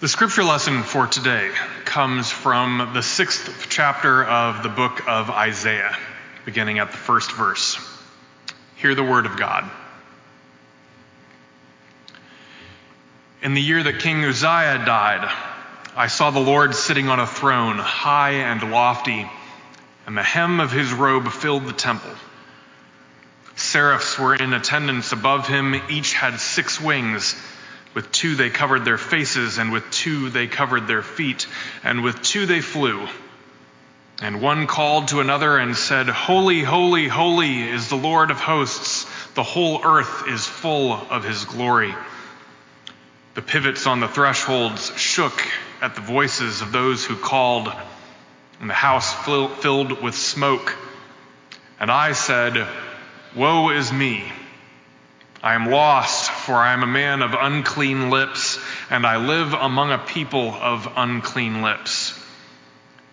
The scripture lesson for today comes from the sixth chapter of the book of Isaiah, beginning at the first verse. Hear the word of God. In the year that King Uzziah died, I saw the Lord sitting on a throne, high and lofty, and the hem of his robe filled the temple. Seraphs were in attendance above him, each had six wings. With two they covered their faces, and with two they covered their feet, and with two they flew. And one called to another and said, Holy, holy, holy is the Lord of hosts. The whole earth is full of his glory. The pivots on the thresholds shook at the voices of those who called, and the house filled with smoke. And I said, Woe is me! I am lost, for I am a man of unclean lips, and I live among a people of unclean lips.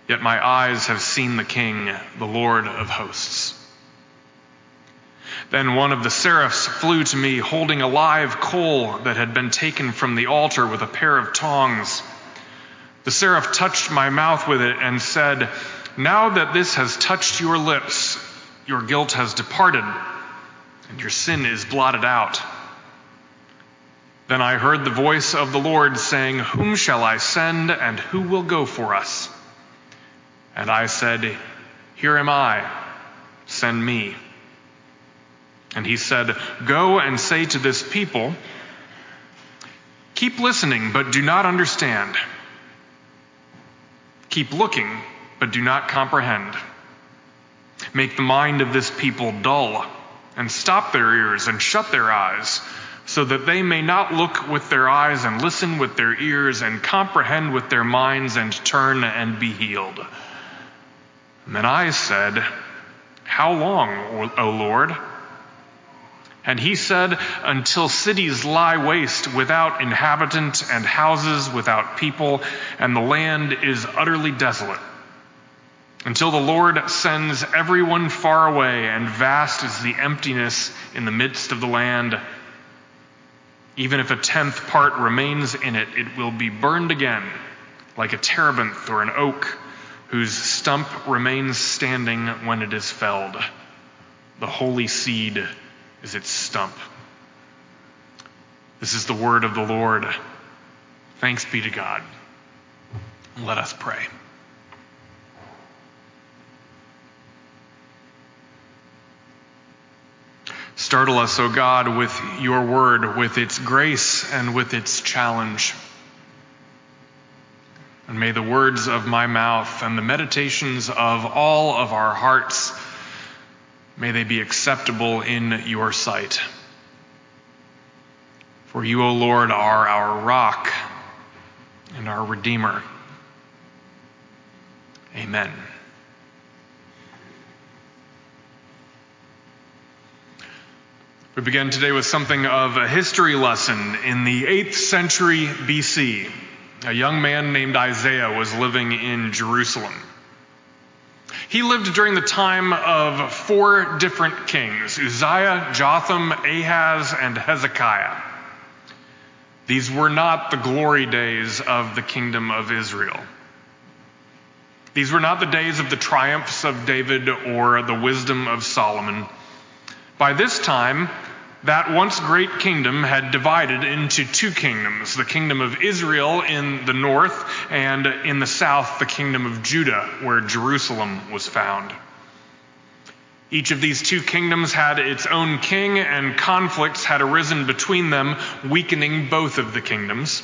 Yet my eyes have seen the King, the Lord of hosts. Then one of the seraphs flew to me, holding a live coal that had been taken from the altar with a pair of tongs. The seraph touched my mouth with it and said, Now that this has touched your lips, your guilt has departed and your sin is blotted out. Then I heard the voice of the Lord saying, Whom shall I send, and who will go for us? And I said, Here am I, send me. And he said, Go and say to this people, Keep listening, but do not understand. Keep looking, but do not comprehend. Make the mind of this people dull and stop their ears and shut their eyes, so that they may not look with their eyes and listen with their ears and comprehend with their minds and turn and be healed. And then I said, How long, O Lord? And he said, Until cities lie waste without inhabitant and houses without people, and the land is utterly desolate until the Lord sends everyone far away, and vast is the emptiness in the midst of the land. Even if a tenth part remains in it, it will be burned again, like a terebinth or an oak, whose stump remains standing when it is felled. The holy seed is its stump. This is the word of the Lord. Thanks be to God. Let us pray. Startle us, O God, with your word, with its grace and with its challenge. And may the words of my mouth and the meditations of all of our hearts, may they be acceptable in your sight. For you, O Lord, are our rock and our Redeemer. Amen. We begin today with something of a history lesson. In the 8th century BC, a young man named Isaiah was living in Jerusalem. He lived during the time of four different kings Uzziah, Jotham, Ahaz, and Hezekiah. These were not the glory days of the kingdom of Israel. These were not the days of the triumphs of David or the wisdom of Solomon. By this time, that once great kingdom had divided into two kingdoms the kingdom of Israel in the north, and in the south, the kingdom of Judah, where Jerusalem was found. Each of these two kingdoms had its own king, and conflicts had arisen between them, weakening both of the kingdoms.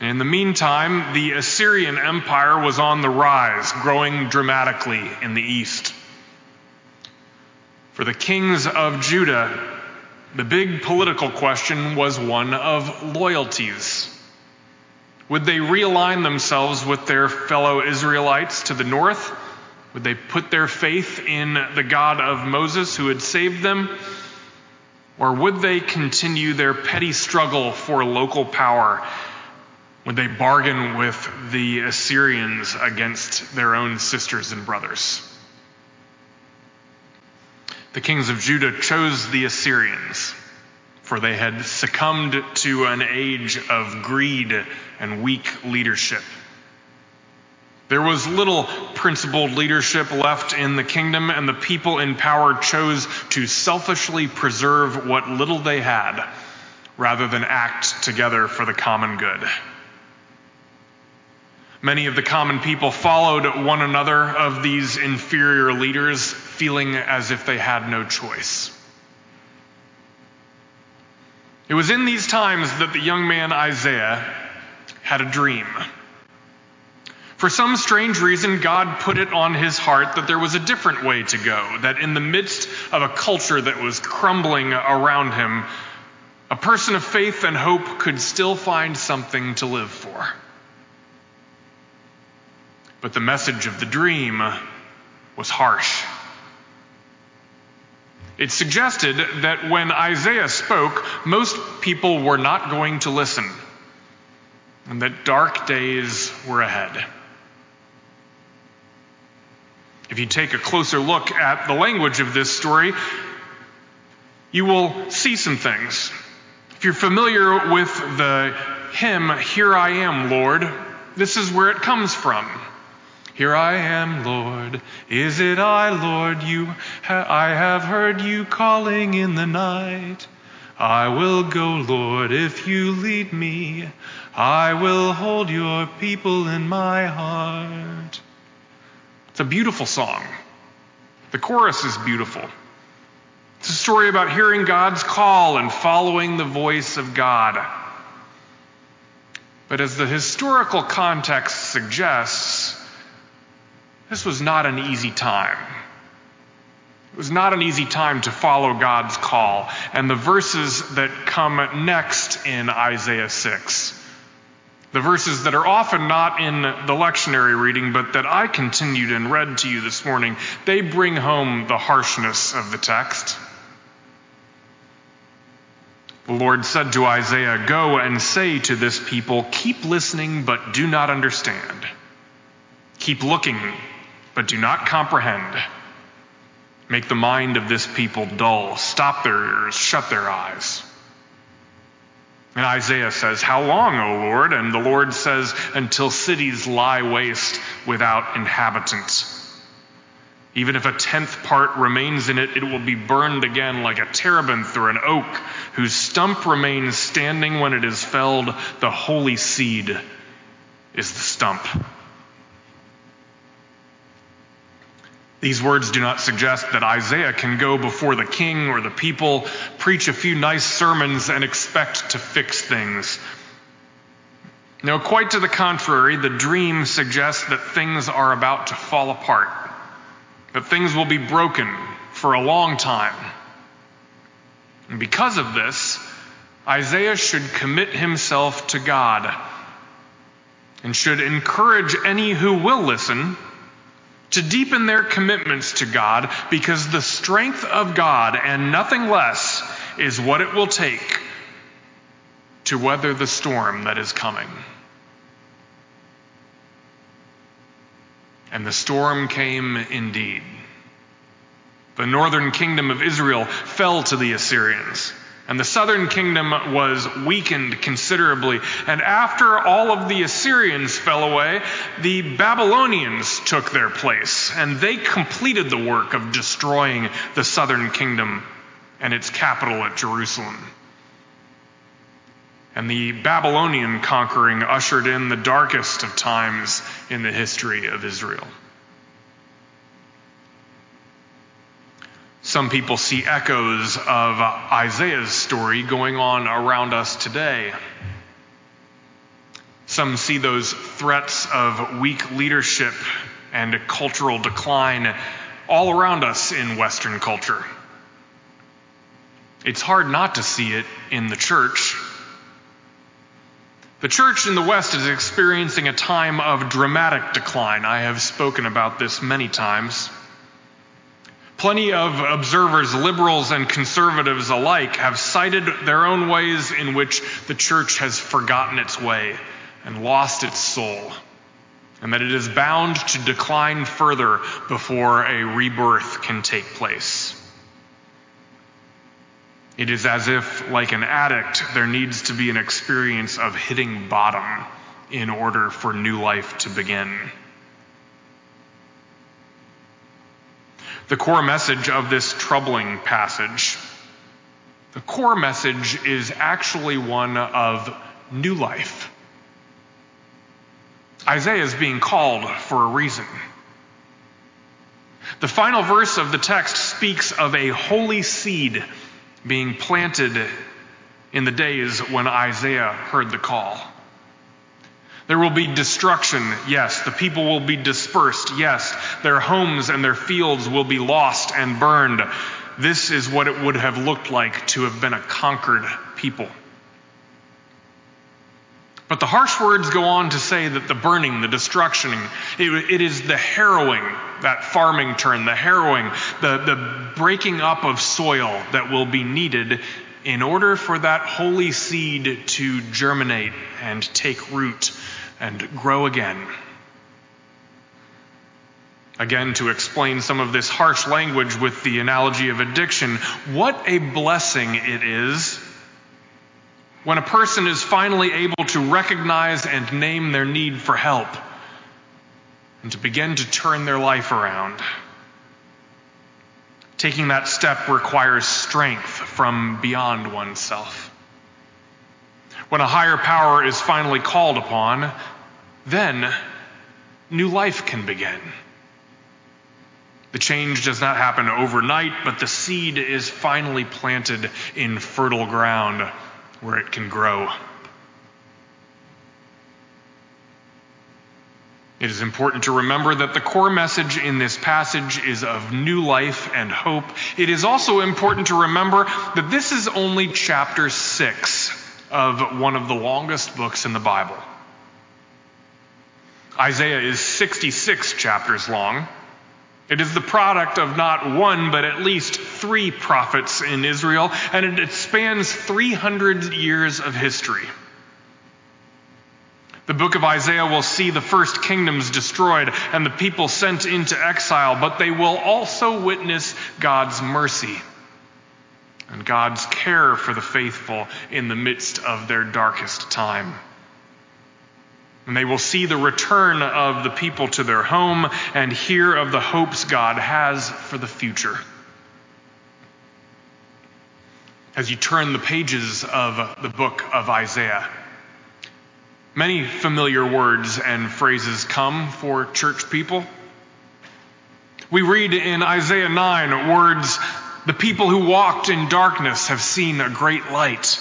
In the meantime, the Assyrian Empire was on the rise, growing dramatically in the east. For the kings of Judah, the big political question was one of loyalties. Would they realign themselves with their fellow Israelites to the north? Would they put their faith in the God of Moses who had saved them? Or would they continue their petty struggle for local power? Would they bargain with the Assyrians against their own sisters and brothers? The kings of Judah chose the Assyrians for they had succumbed to an age of greed and weak leadership. There was little principled leadership left in the kingdom, and the people in power chose to selfishly preserve what little they had rather than act together for the common good. Many of the common people followed one another of these inferior leaders, feeling as if they had no choice. It was in these times that the young man Isaiah had a dream. For some strange reason, God put it on his heart that there was a different way to go, that in the midst of a culture that was crumbling around him, a person of faith and hope could still find something to live for. But the message of the dream was harsh. It suggested that when Isaiah spoke, most people were not going to listen, and that dark days were ahead. If you take a closer look at the language of this story, you will see some things. If you're familiar with the hymn, Here I Am, Lord, this is where it comes from. Here I am, Lord. Is it I, Lord? You, ha- I have heard you calling in the night. I will go, Lord, if you lead me. I will hold your people in my heart. It's a beautiful song. The chorus is beautiful. It's a story about hearing God's call and following the voice of God. But as the historical context suggests, this was not an easy time. It was not an easy time to follow God's call. And the verses that come next in Isaiah 6 the verses that are often not in the lectionary reading, but that I continued and read to you this morning, they bring home the harshness of the text. The Lord said to Isaiah, Go and say to this people, Keep listening, but do not understand. Keep looking, but do not comprehend. Make the mind of this people dull. Stop their ears, shut their eyes. And Isaiah says, How long, O Lord? And the Lord says, Until cities lie waste without inhabitants. Even if a tenth part remains in it, it will be burned again like a terebinth or an oak, whose stump remains standing when it is felled. The holy seed is the stump. These words do not suggest that Isaiah can go before the king or the people, preach a few nice sermons, and expect to fix things. No, quite to the contrary, the dream suggests that things are about to fall apart, that things will be broken for a long time. And because of this, Isaiah should commit himself to God and should encourage any who will listen to deepen their commitments to God because the strength of God and nothing less is what it will take to weather the storm that is coming. And the storm came indeed. The northern kingdom of Israel fell to the Assyrians. And the southern kingdom was weakened considerably. And after all of the Assyrians fell away, the Babylonians took their place. And they completed the work of destroying the southern kingdom and its capital at Jerusalem. And the Babylonian conquering ushered in the darkest of times in the history of Israel. Some people see echoes of Isaiah's story going on around us today. Some see those threats of weak leadership and cultural decline all around us in Western culture. It's hard not to see it in the church. The church in the West is experiencing a time of dramatic decline. I have spoken about this many times. Plenty of observers, liberals and conservatives alike, have cited their own ways in which the church has forgotten its way and lost its soul, and that it is bound to decline further before a rebirth can take place. It is as if, like an addict, there needs to be an experience of hitting bottom in order for new life to begin. The core message of this troubling passage, the core message is actually one of new life. Isaiah is being called for a reason. The final verse of the text speaks of a holy seed being planted in the days when Isaiah heard the call. There will be destruction, yes. The people will be dispersed, yes. Their homes and their fields will be lost and burned. This is what it would have looked like to have been a conquered people. But the harsh words go on to say that the burning, the destruction, it, it is the harrowing, that farming term, the harrowing, the, the breaking up of soil that will be needed in order for that holy seed to germinate and take root and grow again. Again, to explain some of this harsh language with the analogy of addiction, what a blessing it is when a person is finally able to recognize and name their need for help and to begin to turn their life around. Taking that step requires strength from beyond oneself. When a higher power is finally called upon, then new life can begin. The change does not happen overnight, but the seed is finally planted in fertile ground where it can grow. It is important to remember that the core message in this passage is of new life and hope. It is also important to remember that this is only chapter 6 of one of the longest books in the Bible. Isaiah is 66 chapters long. It is the product of not one, but at least three prophets in Israel, and it spans 300 years of history. The book of Isaiah will see the first kingdoms destroyed and the people sent into exile, but they will also witness God's mercy and God's care for the faithful in the midst of their darkest time. And they will see the return of the people to their home and hear of the hopes God has for the future. As you turn the pages of the book of Isaiah, many familiar words and phrases come for church people. We read in Isaiah 9 words, the people who walked in darkness have seen a great light.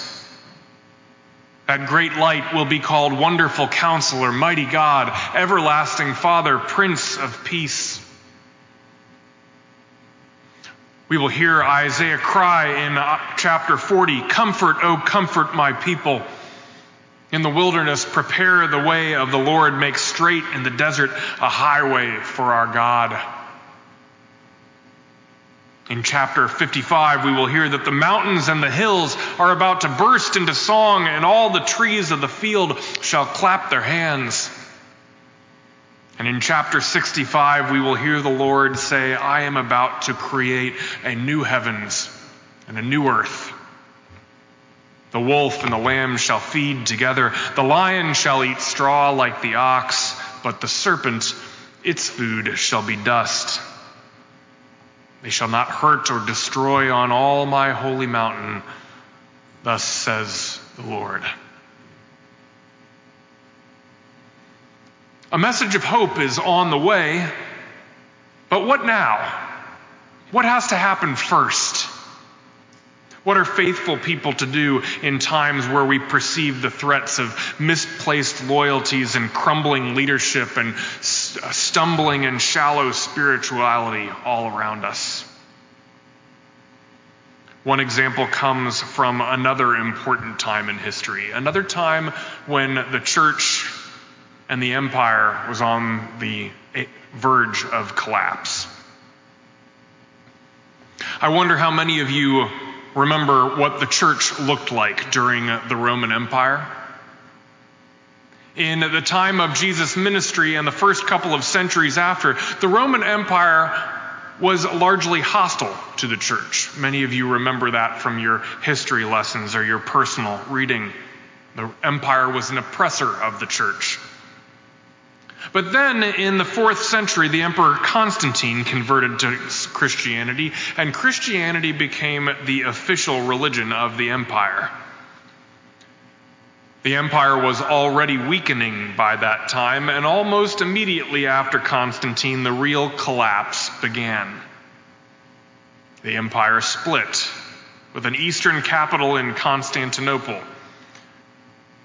That great light will be called Wonderful Counselor, Mighty God, Everlasting Father, Prince of Peace. We will hear Isaiah cry in uh, chapter 40 Comfort, O comfort my people. In the wilderness, prepare the way of the Lord, make straight in the desert a highway for our God. In chapter 55, we will hear that the mountains and the hills are about to burst into song, and all the trees of the field shall clap their hands. And in chapter 65, we will hear the Lord say, I am about to create a new heavens and a new earth. The wolf and the lamb shall feed together. The lion shall eat straw like the ox, but the serpent, its food shall be dust. They shall not hurt or destroy on all my holy mountain. Thus says the Lord. A message of hope is on the way, but what now? What has to happen first? What are faithful people to do in times where we perceive the threats of misplaced loyalties and crumbling leadership and stumbling and shallow spirituality all around us? One example comes from another important time in history, another time when the church and the empire was on the eh, verge of collapse. I wonder how many of you remember what the church looked like during the Roman Empire. In the time of Jesus' ministry and the first couple of centuries after, the Roman Empire was largely hostile to the church. Many of you remember that from your history lessons or your personal reading. The empire was an oppressor of the church. But then in the fourth century, the Emperor Constantine converted to Christianity, and Christianity became the official religion of the empire. The empire was already weakening by that time, and almost immediately after Constantine, the real collapse began. The empire split, with an eastern capital in Constantinople.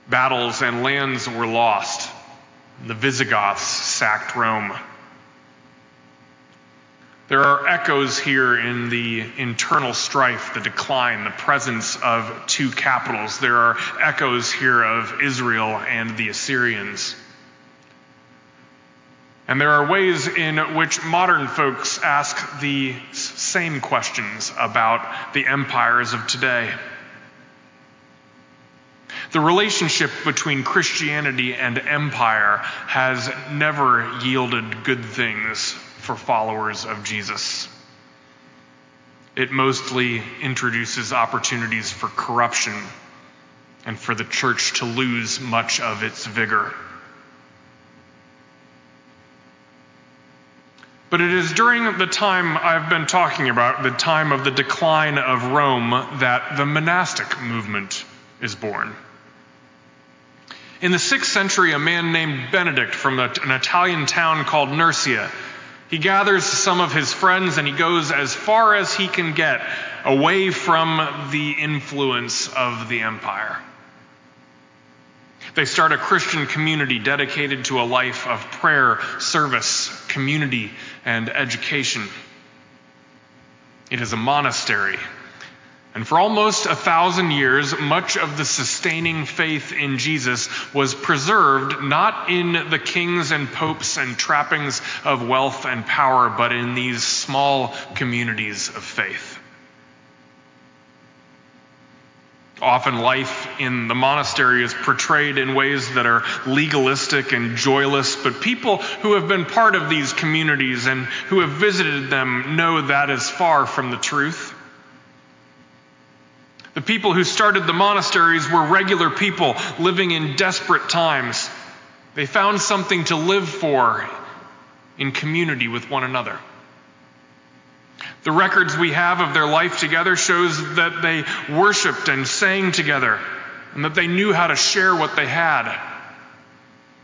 Battles and lands were lost. The Visigoths sacked Rome. There are echoes here in the internal strife, the decline, the presence of two capitals. There are echoes here of Israel and the Assyrians. And there are ways in which modern folks ask the same questions about the empires of today. The relationship between Christianity and empire has never yielded good things for followers of Jesus. It mostly introduces opportunities for corruption and for the church to lose much of its vigor. But it is during the time I've been talking about, the time of the decline of Rome, that the monastic movement is born. In the sixth century, a man named Benedict from an Italian town called Nursia he gathers some of his friends and he goes as far as he can get away from the influence of the empire. They start a Christian community dedicated to a life of prayer, service, community, and education. It is a monastery and for almost a thousand years, much of the sustaining faith in Jesus was preserved not in the kings and popes and trappings of wealth and power, but in these small communities of faith. Often life in the monastery is portrayed in ways that are legalistic and joyless, but people who have been part of these communities and who have visited them know that is far from the truth. The people who started the monasteries were regular people living in desperate times. They found something to live for in community with one another. The records we have of their life together shows that they worshiped and sang together and that they knew how to share what they had.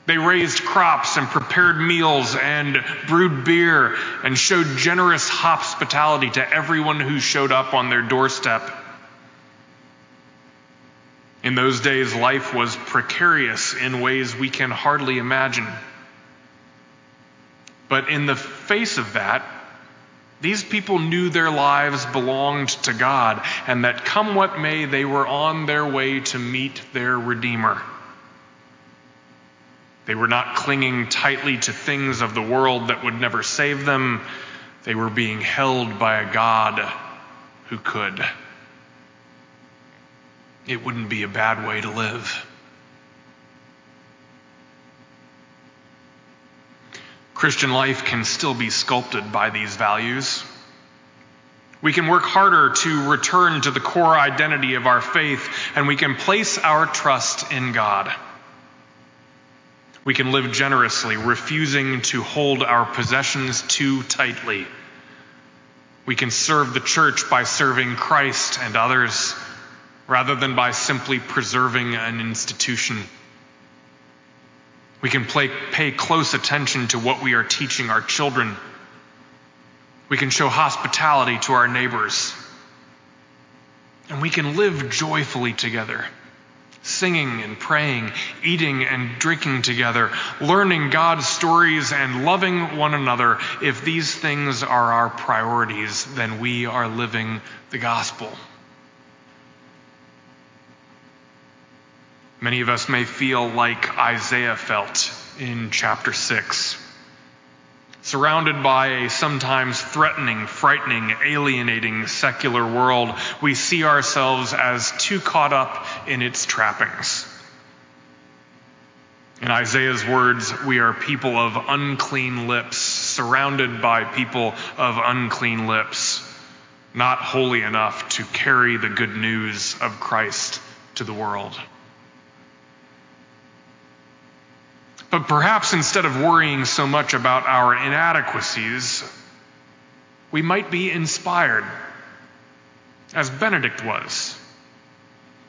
They raised crops and prepared meals and brewed beer and showed generous hospitality to everyone who showed up on their doorstep. In those days, life was precarious in ways we can hardly imagine. But in the face of that, these people knew their lives belonged to God, and that come what may, they were on their way to meet their Redeemer. They were not clinging tightly to things of the world that would never save them. They were being held by a God who could it wouldn't be a bad way to live. Christian life can still be sculpted by these values. We can work harder to return to the core identity of our faith, and we can place our trust in God. We can live generously, refusing to hold our possessions too tightly. We can serve the church by serving Christ and others rather than by simply preserving an institution. We can play, pay close attention to what we are teaching our children. We can show hospitality to our neighbors. And we can live joyfully together, singing and praying, eating and drinking together, learning God's stories and loving one another. If these things are our priorities, then we are living the gospel. Many of us may feel like Isaiah felt in chapter 6. Surrounded by a sometimes threatening, frightening, alienating secular world, we see ourselves as too caught up in its trappings. In Isaiah's words, we are people of unclean lips, surrounded by people of unclean lips, not holy enough to carry the good news of Christ to the world. But perhaps instead of worrying so much about our inadequacies, we might be inspired, as Benedict was,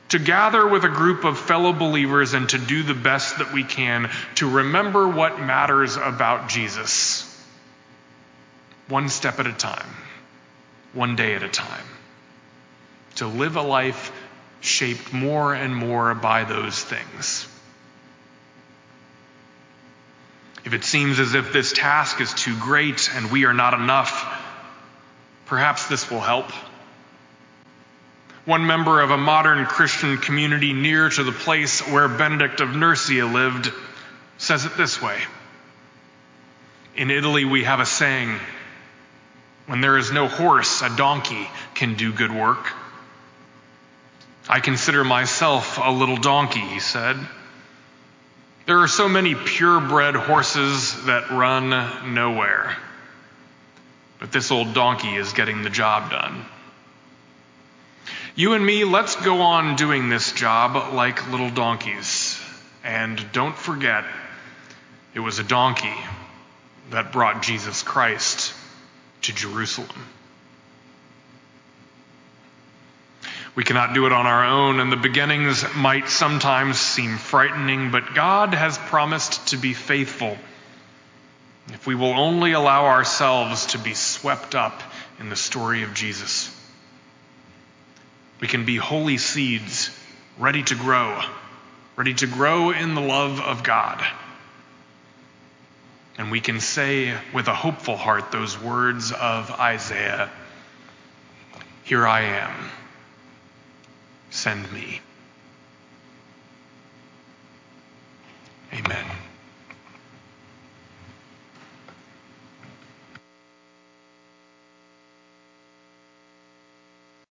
to gather with a group of fellow believers and to do the best that we can to remember what matters about Jesus, one step at a time, one day at a time, to live a life shaped more and more by those things. If it seems as if this task is too great and we are not enough, perhaps this will help. One member of a modern Christian community near to the place where Benedict of Nursia lived says it this way In Italy, we have a saying when there is no horse, a donkey can do good work. I consider myself a little donkey, he said. There are so many purebred horses that run nowhere. But this old donkey is getting the job done. You and me, let's go on doing this job like little donkeys. And don't forget, it was a donkey that brought Jesus Christ to Jerusalem. We cannot do it on our own, and the beginnings might sometimes seem frightening, but God has promised to be faithful if we will only allow ourselves to be swept up in the story of Jesus. We can be holy seeds, ready to grow, ready to grow in the love of God. And we can say with a hopeful heart those words of Isaiah Here I am send me. Amen.